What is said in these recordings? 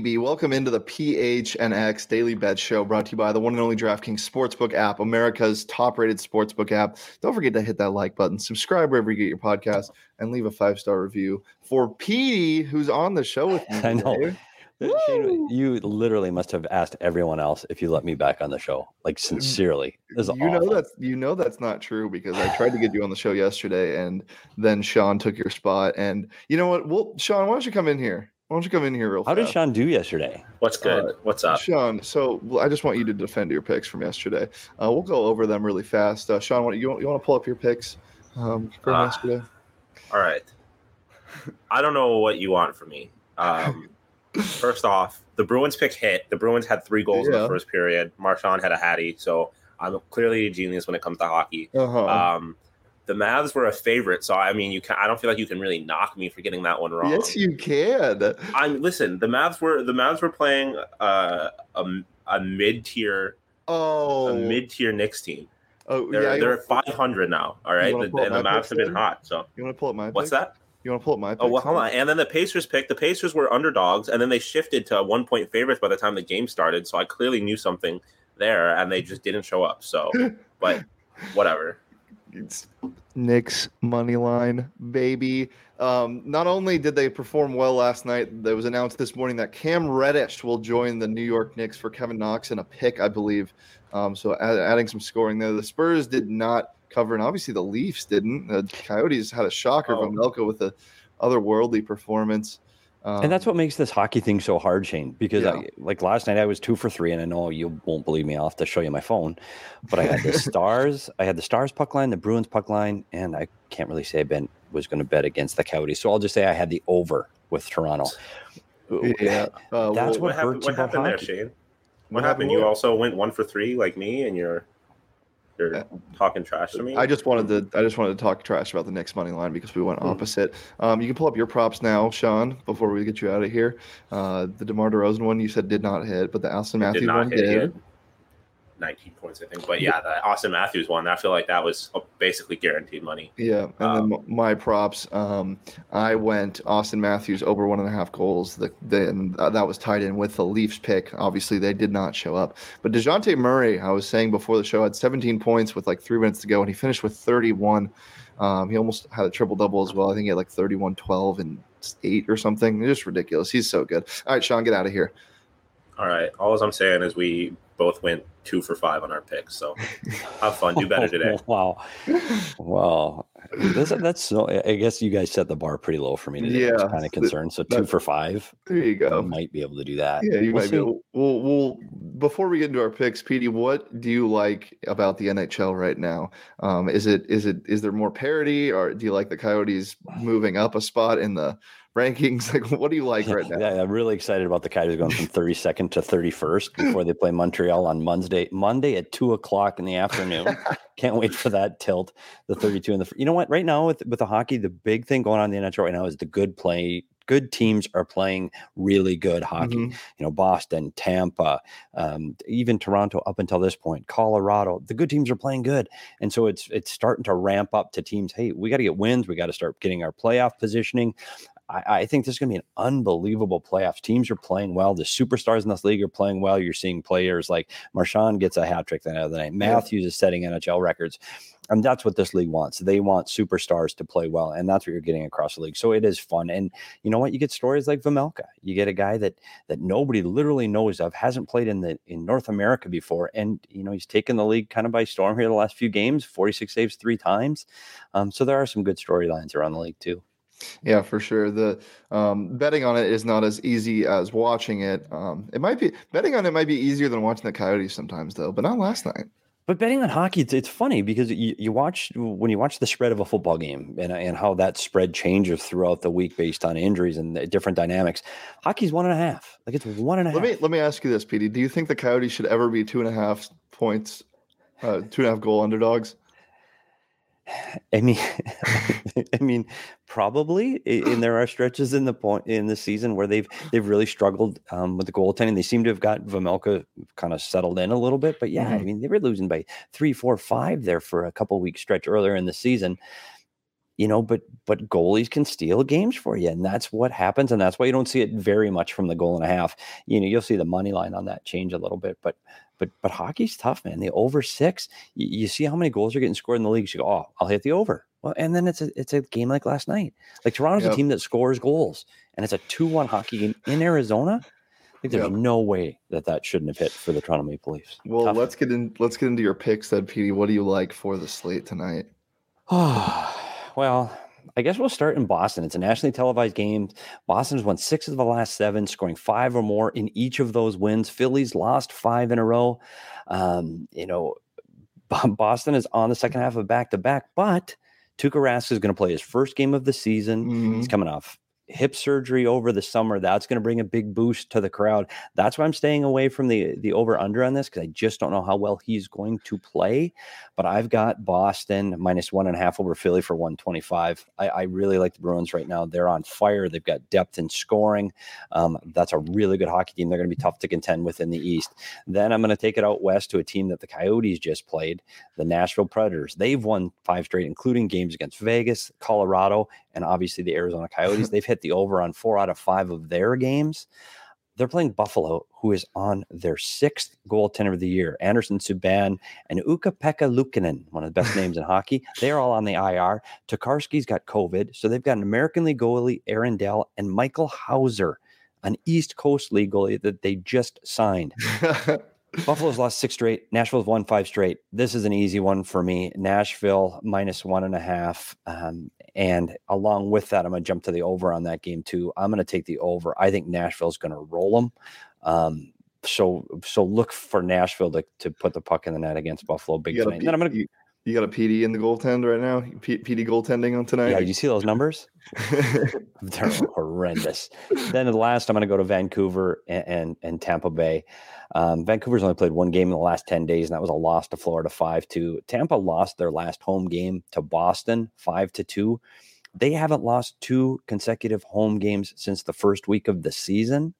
Welcome into the PHNX Daily Bet Show brought to you by the one and only DraftKings Sportsbook app, America's top rated sportsbook app. Don't forget to hit that like button, subscribe wherever you get your podcast, and leave a five star review for Petey, who's on the show with me. I know. Uh, Shane, you literally must have asked everyone else if you let me back on the show. Like mm, sincerely. This is you know that's you know that's not true because I tried to get you on the show yesterday, and then Sean took your spot. And you know what? Well, Sean, why don't you come in here? Why don't you come in here real quick? How did? Sean do yesterday? What's good? Uh, What's up? Sean, so well, I just want you to defend your picks from yesterday. Uh, we'll go over them really fast. Uh, Sean, what, you, you want to pull up your picks um, from Uh, yesterday? All right. I don't know what you want from me. Um, first off, the Bruins pick hit. The Bruins had three goals in the first period. Marchand had a hattie, so I'm clearly a genius when it comes to hockey. Uh-huh. Um, the Mavs were a favorite, so I mean, you can. I don't feel like you can really knock me for getting that one wrong. yes, you can. I'm listen. The Mavs were the Mavs were playing uh, a a mid tier Oh, a mid tier Knicks team. oh They're yeah. They're at 500 now. All right, The- and the Mavs have been hot. So you want to pull up my what's picks? that? You want to pull up my? Oh well, hold on. And then the Pacers picked. The Pacers were underdogs, and then they shifted to one point favorites by the time the game started. So I clearly knew something there, and they just didn't show up. So, but whatever. It's Knicks money line, baby. Um, not only did they perform well last night, it was announced this morning that Cam Reddish will join the New York Knicks for Kevin Knox in a pick, I believe. Um, so add, adding some scoring there. The Spurs did not cover, and obviously the Leafs didn't. The Coyotes had a shocker Oh. from Melko with a otherworldly performance. Um, and that's what makes this hockey thing so hard, Shane. Because Yeah. I, like last night, I was two for three, and I know you won't believe me. I'll have to show you my phone. But I had the Stars, I had the Stars puck line, the Bruins puck line, and I can't really say I been was going to bet against the Coyotes. So I'll just say I had the over with Toronto. yeah. Uh, That's well, what What happened? What happened there. Shane? What What, happened happened? You also went one for three like me, and you're you're Uh, talking trash to me. I just wanted to I just wanted to talk trash about the Knicks money line because we went Hmm. opposite. Um, you can pull up your props now, Sean, before we get you out of here. Uh, the DeMar DeRozan one you said did not hit, but the Auston Matthews did one hit. Did. had 19 points, I think. But yeah, the Auston Matthews one, I feel like that was basically guaranteed money. Yeah, and Um, then my props, um, I went Auston Matthews over one and a half goals. The, then uh, that was tied in with the Leafs pick. Obviously, they did not show up. But Dejounte Murray, I was saying before the show, had 17 points with like three minutes to go, and he finished with 31. Um, he almost had a triple double as well. I think he had like 31, 12, and eight or something. It's just ridiculous. He's so good. All right, Sean, get out of here. All right. All I'm saying is we both went two for five on our picks. So have fun. Do better today. wow. Wow. This, that's so, I guess you guys set the bar pretty low for me today. I was Yeah, kind of concerned. So two for five. There you I go. might be able to do that. Yeah, you We'll might be. see. able- Well, well, before we get into our picks, Petey, what do you like about the NHL right now? Um, is it is it is there more parity, or do you like the Coyotes moving up a spot in the rankings? Like, what do you like right now? Yeah, I'm really excited about the Coyotes going from 32nd to 31st before they play Montreal on Monday. Monday at two o'clock in the afternoon. Can't wait for that tilt. The 32 and the. You know what? Right now with with the hockey, the big thing going on in the NHL right now is the good play. Good teams are playing really good hockey. Mhm. You know, Boston, Tampa, um, even Toronto up until this point, Colorado. The good teams are playing good, and so it's it's starting to ramp up to teams. Hey, we got to get wins. We got to start getting our playoff positioning. I, I think this is going to be an unbelievable playoffs. Teams are playing well. The superstars in this league are playing well. You're seeing players like Marchand gets a hat trick the other night. Matthews is setting NHL records. And that's what this league wants. They want superstars to play well. And that's what you're getting across the league. So it is fun. And you know what? You get stories like Vejmelka. You get a guy that that nobody literally knows of, hasn't played in the in North America before. And you know, he's taken the league kind of by storm here the last few games, 46 saves three times. Um, so there are some good storylines around the league too. Yeah, for sure. The um, betting on it is not as easy as watching it. Um, it might be betting on it might be easier than watching the Coyotes sometimes, though. But not last night. But betting on hockey, it's, it's funny because you, you watch when you watch the spread of a football game and, and how that spread changes throughout the week based on injuries and the different dynamics. Hockey's one and a half. Like it's one and a half. Let me let me ask you this, Petey. Do you think the Coyotes should ever be two and a half points, uh, two and a half goal underdogs? I mean, I mean, probably. And there are stretches in the point in the season where they've they've really struggled um, with the goaltending. They seem to have got Vejmelka kind of settled in a little bit, but yeah, I Mhm. mean, they were losing by three, four, five there for a couple weeks stretch earlier in the season. You know, but but goalies can steal games for you, and that's what happens, and that's why you don't see it very much from the goal and a half. You know, you'll see the money line on that change a little bit, but but but hockey's tough, man. The over six, you, you see how many goals are getting scored in the league. You go, oh, I'll hit the over. Well, and then it's a it's a game like last night. Like Toronto's yep. a team that scores goals, and it's a two one hockey game in Arizona. I think there's yep. no way that that shouldn't have hit for the Toronto Maple Leafs. Well, Tough. let's get in. Let's get into your picks, then, Petey. What do you like for the slate tonight? well, I guess we'll start in Boston. It's a nationally televised game. Boston has won six of the last seven, scoring five or more in each of those wins. Phillies lost five in a row. Um, you know, Boston is on the second half of back to back, but Tuukka Rask is going to play his first game of the season. Mm-hmm. He's coming off hip surgery over the summer. That's going to bring a big boost to the crowd. That's why I'm staying away from the the over under on this because I just don't know how well he's going to play. But I've got Boston minus one and a half over Philly for 125. I, I really like the Bruins right now. They're on fire. They've got depth in scoring. Um, that's a really good hockey team. They're going to be tough to contend with in the East. Then I'm going to take it out west to a team that the Coyotes just played, the Nashville Predators. They've won five straight, including games against Vegas, Colorado, and obviously the Arizona Coyotes. They've hit the over on four out of five of their games. They're playing Buffalo, who is on their sixth goaltender of the year, Anderson Subban and Ukko-Pekka Luukkonen, one of the best names in hockey. They're all on the IR. Tokarski's got COVID, so they've got an American League goalie, Aaron Dell, and Michael Houser, an East Coast League goalie that they just signed. Buffalo's lost six straight. Nashville's won five straight. This is an easy one for me. Nashville minus one and a half. Um, and along with that, I'm going to jump to the over on that game too. I'm going to take the over. I think Nashville's going to roll them. Um, so so look for Nashville to, to put the puck in the net against Buffalo big tonight. P- then I'm going to. You, got a PD in the goaltend right now. P- PD goaltending on tonight. Yeah, you see those numbers? They're horrendous. then the last, I'm going to go to Vancouver and, and, and Tampa Bay. Um, Vancouver's only played one game in the last 10 days, and that was a loss to Florida 5 2. Tampa lost their last home game to Boston 5 to 2. They haven't lost two consecutive home games since the first week of the season.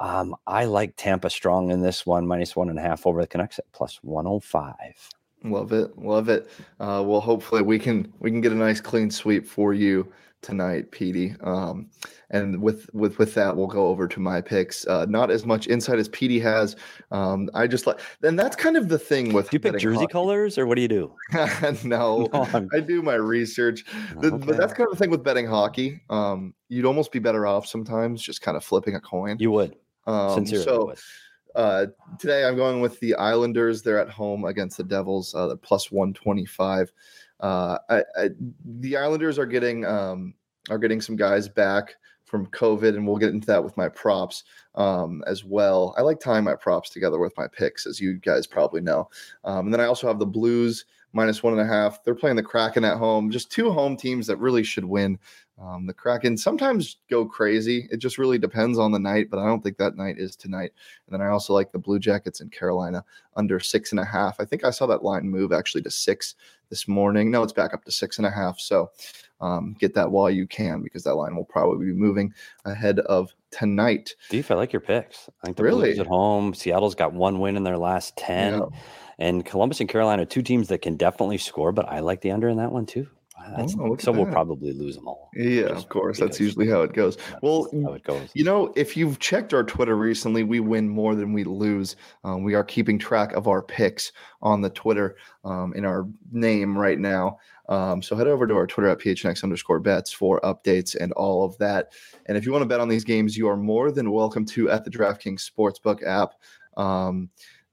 Um, I like Tampa strong in this one, minus one and a half over the Canucks at plus 105. Love it, love it. Uh, well, hopefully we can we can get a nice clean sweep for you tonight, Petey. Um, and with with with that, we'll go over to my picks. Uh, not as much insight as Petey has. Um, I just like, and that's kind of the thing with. Do you pick jersey colors, or what do you do? no, no I do my research. The, okay. But that's kind of the thing with betting hockey. Um, you'd almost be better off sometimes just kind of flipping a coin. You would. Um, Sincerely, so. Uh, today I'm going with the Islanders. They're at home against the Devils. Uh, plus 125. Uh, I, I, the Islanders are getting um, are getting some guys back from COVID, and we'll get into that with my props um, as well. I like tying my props together with my picks, as you guys probably know. Um, and then I also have the Blues minus one and a half. They're playing the Kraken at home. Just two home teams that really should win. Um, the Kraken sometimes go crazy. It just really depends on the night, but I don't think that night is tonight. And then I also like the Blue Jackets in Carolina under six and a half. I think I saw that line move actually to six this morning. No, it's back up to six and a half. So um, get that while you can because that line will probably be moving ahead of tonight. Steve, I like your picks. I think the really? Blues at home. Seattle's got one win in their last 10. Yeah. And Columbus and Carolina, two teams that can definitely score, but I like the under in that one too. Oh, so we'll probably lose them all. Yeah, of course. That's usually how it goes. Well, how it goes. You know, if you've checked our Twitter recently, we win more than we lose. Um, we are keeping track of our picks on the Twitter um, in our name right now. Um, so head over to our Twitter at PHNX underscore bets for updates and all of that. And if you want to bet on these games, you are more than welcome to at the DraftKings Sportsbook app.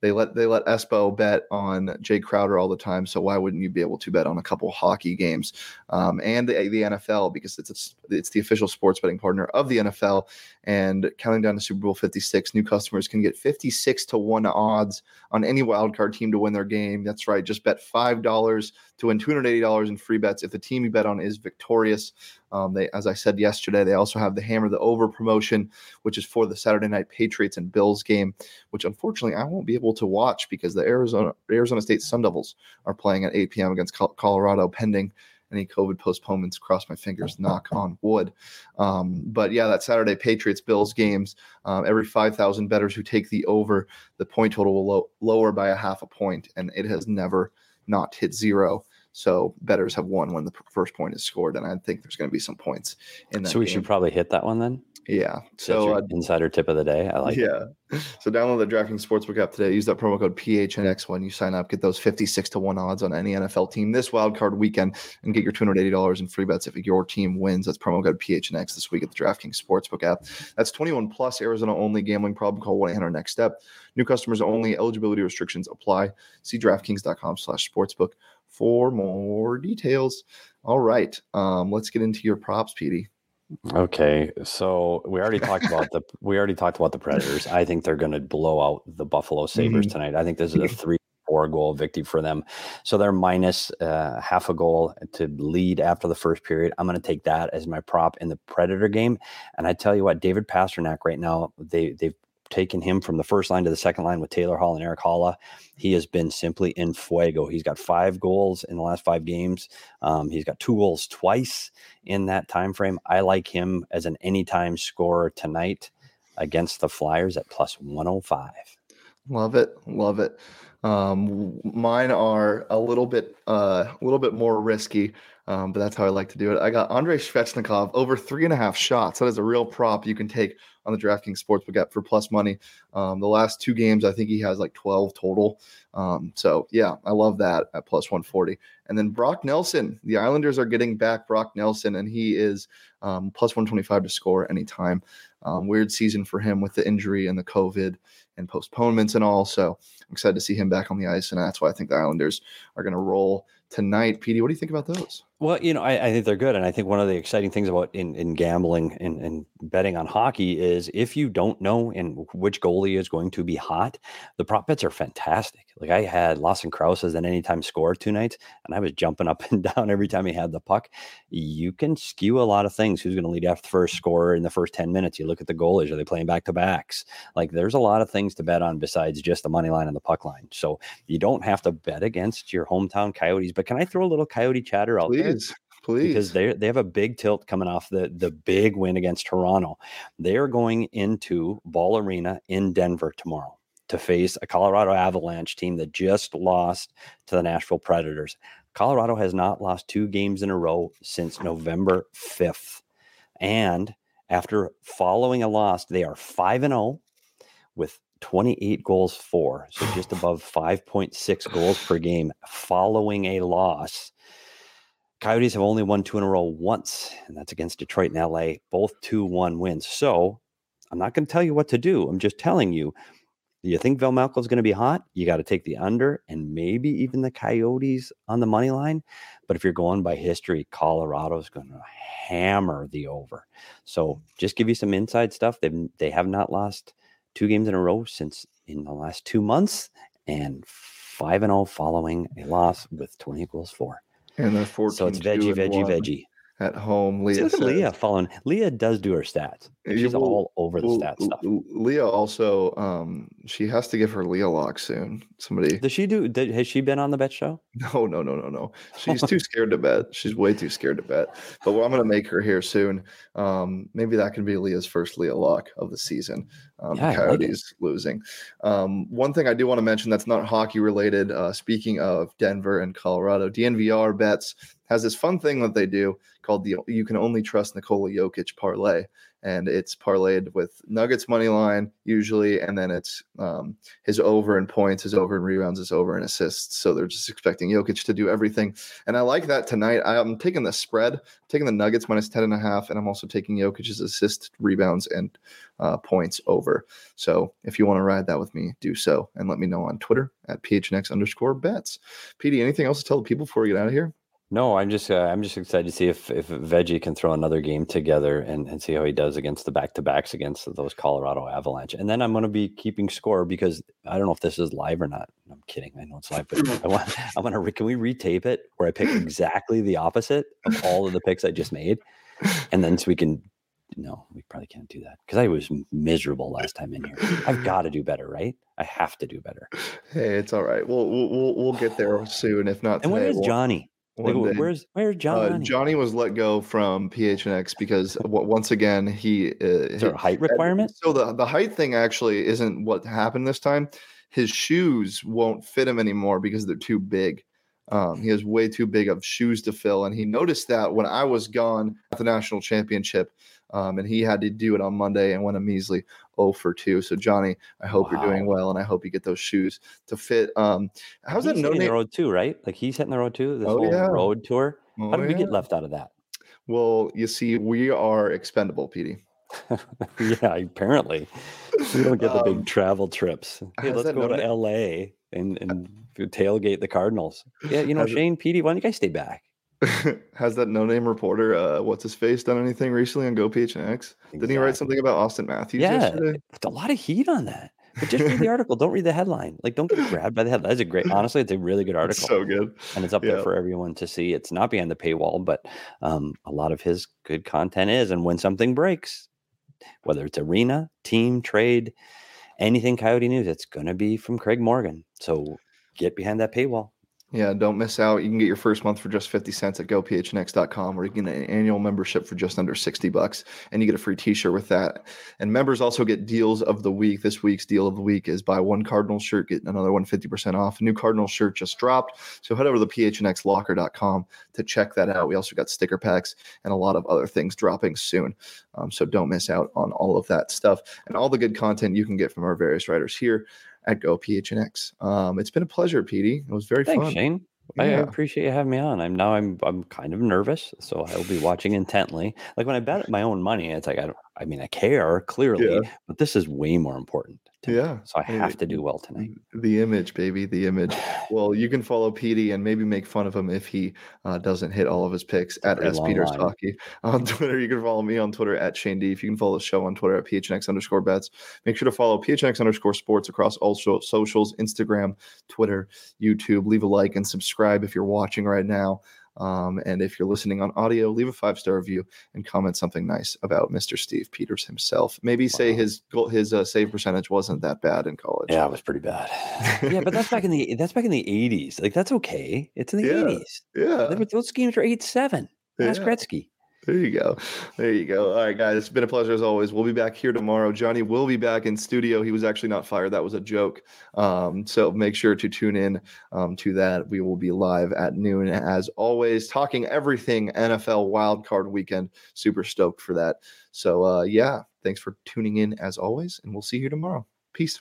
They let they let Espo bet on Jae Crowder all the time. So why wouldn't you be able to bet on a couple hockey games um, and the, the NFL because it's it's the official sports betting partner of the NFL. And counting down to Super Bowl 56, new customers can get 56 to one odds on any wildcard team to win their game. That's right, just bet five dollars to win $280 in free bets if the team you bet on is victorious. Um, they, as I said yesterday, they also have the Hammer the Over promotion, which is for the Saturday night Patriots and Bills game, which unfortunately I won't be able to watch because the Arizona Arizona State Sun Devils are playing at 8 p.m. against Colorado, pending any COVID postponements. Cross my fingers, knock on wood. Um, but yeah, that Saturday Patriots Bills games, um, every 5,000 bettors who take the over, the point total will lo- lower by a half a point, and it has never not hit zero So betters have won when the first point is scored, and I think there's going to be some points in that. So we game. should probably hit that one then. Yeah. So uh, insider tip of the day. I like. it. yeah. So download the DraftKings Sportsbook app today. Use that promo code PHNX when you sign up. Get those 56 to 1 odds on any NFL team this wild card weekend and get your $280 in free bets if your team wins. That's promo code PHNX this week at the DraftKings Sportsbook app. That's 21 plus Arizona only gambling problem. Call 1 800 next step. New customers only. Eligibility restrictions apply. See DraftKings.com slash sportsbook for more details. All right. Um, let's get into your props, Petey. Okay, so we already talked about the we already talked about the Predators. I think they're going to blow out the Buffalo Sabres Mhm. tonight. I think this is a three four goal victory for them. So they're minus uh, half a goal to lead after the first period. I'm going to take that as my prop in the Predator game. And I tell you what, David Pastrnak right now they they've taken him from the first line to the second line with Taylor Hall and Erik Haula. He has been simply in fuego. He's got five goals in the last five games. Um, he's got two goals twice in that time frame. I like him as an anytime scorer tonight against the Flyers at plus 105. Love it, love it. Um, mine are a little bit, uh, a little bit more risky, um, but that's how I like to do it. I got Andrei Svechnikov over three and a half shots. That is a real prop you can take on the DraftKings Sportsbook app for plus money. Um, the last two games, I think he has like 12 total. Um, so yeah, I love that at plus 140. And then Brock Nelson, the Islanders are getting back Brock Nelson, and he is um, plus 125 to score anytime. Um, weird season for him with the injury and the COVID and postponements and all. So I'm excited to see him back on the ice, and that's why I think the Islanders are going to roll tonight. Petey, what do you think about those? Well, you know, I, I think they're good, and I think one of the exciting things about in, in gambling and, and betting on hockey is if you don't know in which goalie is going to be hot, the prop bets are fantastic. Like I had Lawson Crouse as an anytime score two nights, and I was jumping up and down every time he had the puck. You can skew a lot of things. Who's going to lead after the first scorer in the first ten minutes? You look at the goalies; are they playing back to backs? Like there's a lot of things to bet on besides just the money line and the puck line. So you don't have to bet against your hometown Coyotes. But can I throw a little Coyote chatter out there? Please, please. because they they have a big tilt coming off the the big win against Toronto. They are going into Ball Arena in Denver tomorrow to face a Colorado Avalanche team that just lost to the Nashville Predators. Colorado has not lost two games in a row since November 5th. And after following a loss, they are 5 and 0 with 28 goals for, so just above 5.6 goals per game following a loss. Coyotes have only won two in a row once, and that's against Detroit and LA, both 2 1 wins. So I'm not going to tell you what to do. I'm just telling you, Do you think Vejmelka is going to be hot? You got to take the under and maybe even the Coyotes on the money line. But if you're going by history, Colorado is going to hammer the over. So just give you some inside stuff. They they have not lost two games in a row since in the last two months, and five and zero following a loss with 20 equals for. And they're 14 So it's veggie, veggie, veggie. at home. Leah look at says. Leah following. Leah does do her stats. She's well, all over the Well, stat stuff. Leah also, um, she has to give her Leah lock soon. Somebody, Does she do? Did, has she been on the bet show? no, no, no, no, no. She's too scared to bet. She's way too scared to bet. But well, I'm going to make her here soon. Um, maybe that can be Leah's first Leah lock of the season. Um, Yeah, like. Coyotes losing. Um, one thing I do want to mention that's not hockey related. Uh, speaking of Denver and Colorado, DNVR bets has this fun thing that they do called the "You Can Only Trust Nikola Jokic" parlay, and it's parlayed with Nuggets money line usually, and then it's um, his over in points, his over in rebounds, his over in assists. So they're just expecting Jokic to do everything, and I like that tonight. I'm taking the spread, taking the Nuggets minus ten and a half, and I'm also taking Jokic's assist, rebounds, and uh, points over. So if you want to ride that with me, do so, and let me know on Twitter at phnx underscore bets. PD, anything else to tell the people before we get out of here? No, I'm just uh, I'm just excited to see if if Veggie can throw another game together and, and see how he does against the back to backs against those Colorado Avalanche. And then I'm going to be keeping score because I don't know if this is live or not. I'm kidding. I know it's live, but I want I want to. Can we retape it where I pick exactly the opposite of all of the picks I just made, and then so we can. No, we probably can't do that because I was miserable last time in here. I've got to do better, right? I have to do better. Hey, it's all right. We'll we'll we'll, we'll get there soon. If not, And where is we'll- Johnny? Like, where's where's Uh, Johnny? Johnny was let go from PHNX because once again he uh, is there a height requirement? So the the height thing actually isn't what happened this time. His shoes won't fit him anymore because they're too big. Um, he has way too big of shoes to fill, and he noticed that when I was gone at the national championship, um, and he had to do it on Monday and went a measly 0 for 2. So Johnny, I hope you're doing well, and I hope you get those shoes to fit. Um, how's that He's no hitting the road too, right? Like he's hitting the road too. This Oh, whole yeah. road tour. Oh, How did we get left out of that? Well, you see, we are expendable, Petey. yeah, apparently we don't get the Um, big travel trips. Hey, let's go to noti- L.A. and and tailgate the Cardinals. Yeah, you know, Shane, Petey, why don't you guys stay back? Has that no name reporter, uh, what's his face, done anything recently on Go PHNX? Didn't he write something about Auston Matthews Yeah, yesterday? it's a lot of heat on that. But just read the article. Don't read the headline. Like, don't get grabbed by the headline. That's a great. Honestly, it's a really good It's article. so good. and it's up there for everyone to see. It's not behind the paywall, but um, a lot of his good content is. And when something breaks, whether it's arena, team, trade, anything Coyote News, it's going to be from Craig Morgan. So get behind that paywall. Yeah, don't miss out. You can get your first month for just 50 cents at gophnx.com, or you can get an annual membership for just under 60 bucks, and you get a free t-shirt with that. And members also get deals of the week. This week's deal of the week is buy one Cardinal shirt, get another one 50% off. A new Cardinal shirt just dropped. So head over to phnxlocker.com to check that out. We also got sticker packs and a lot of other things dropping soon. Um, so don't miss out on all of that stuff and all the good content you can get from our various writers here at Go PHNX. Um, it's been a pleasure, Petey. It was very Thanks, fun. Shane. I I appreciate you having me on. I'm now I'm I'm kind of nervous, so I will be watching intently. Like when I bet my own money, it's like I don't. I mean, I care clearly, Yeah. but this is way more important. To me. Yeah. So I have to do well tonight. The image, baby, the image. Well, you can follow Petey and maybe make fun of him if he uh, doesn't hit all of his picks at S Peters. Hockey on Twitter. You can follow me on Twitter at Shane D. If you can follow the show on Twitter at PHNX underscore bets. Make sure to follow PHNX underscore sports across all so- socials Instagram, Twitter, YouTube. Leave a like and subscribe if you're watching right now. Um, and if you're listening on audio, leave a five star review and comment something nice about Mr. Steve Peters himself. Maybe say his goal, his uh, save percentage wasn't that bad in college. Yeah, it was pretty bad. yeah, but that's back in the that's back in the eighties. Like that's okay. It's in the Yeah. eighties. yeah. Those games are eight seven. Ask Yeah. Gretzky. There you go. There you go. All right, guys. It's been a pleasure as always. We'll be back here tomorrow. Johnny will be back in studio. He was actually not fired. That was a joke. Um, so make sure to tune in um, to that. We will be live at noon as always, talking everything NFL wildcard weekend. Super stoked for that. So, uh, yeah, thanks for tuning in as always, and we'll see you tomorrow. Peace.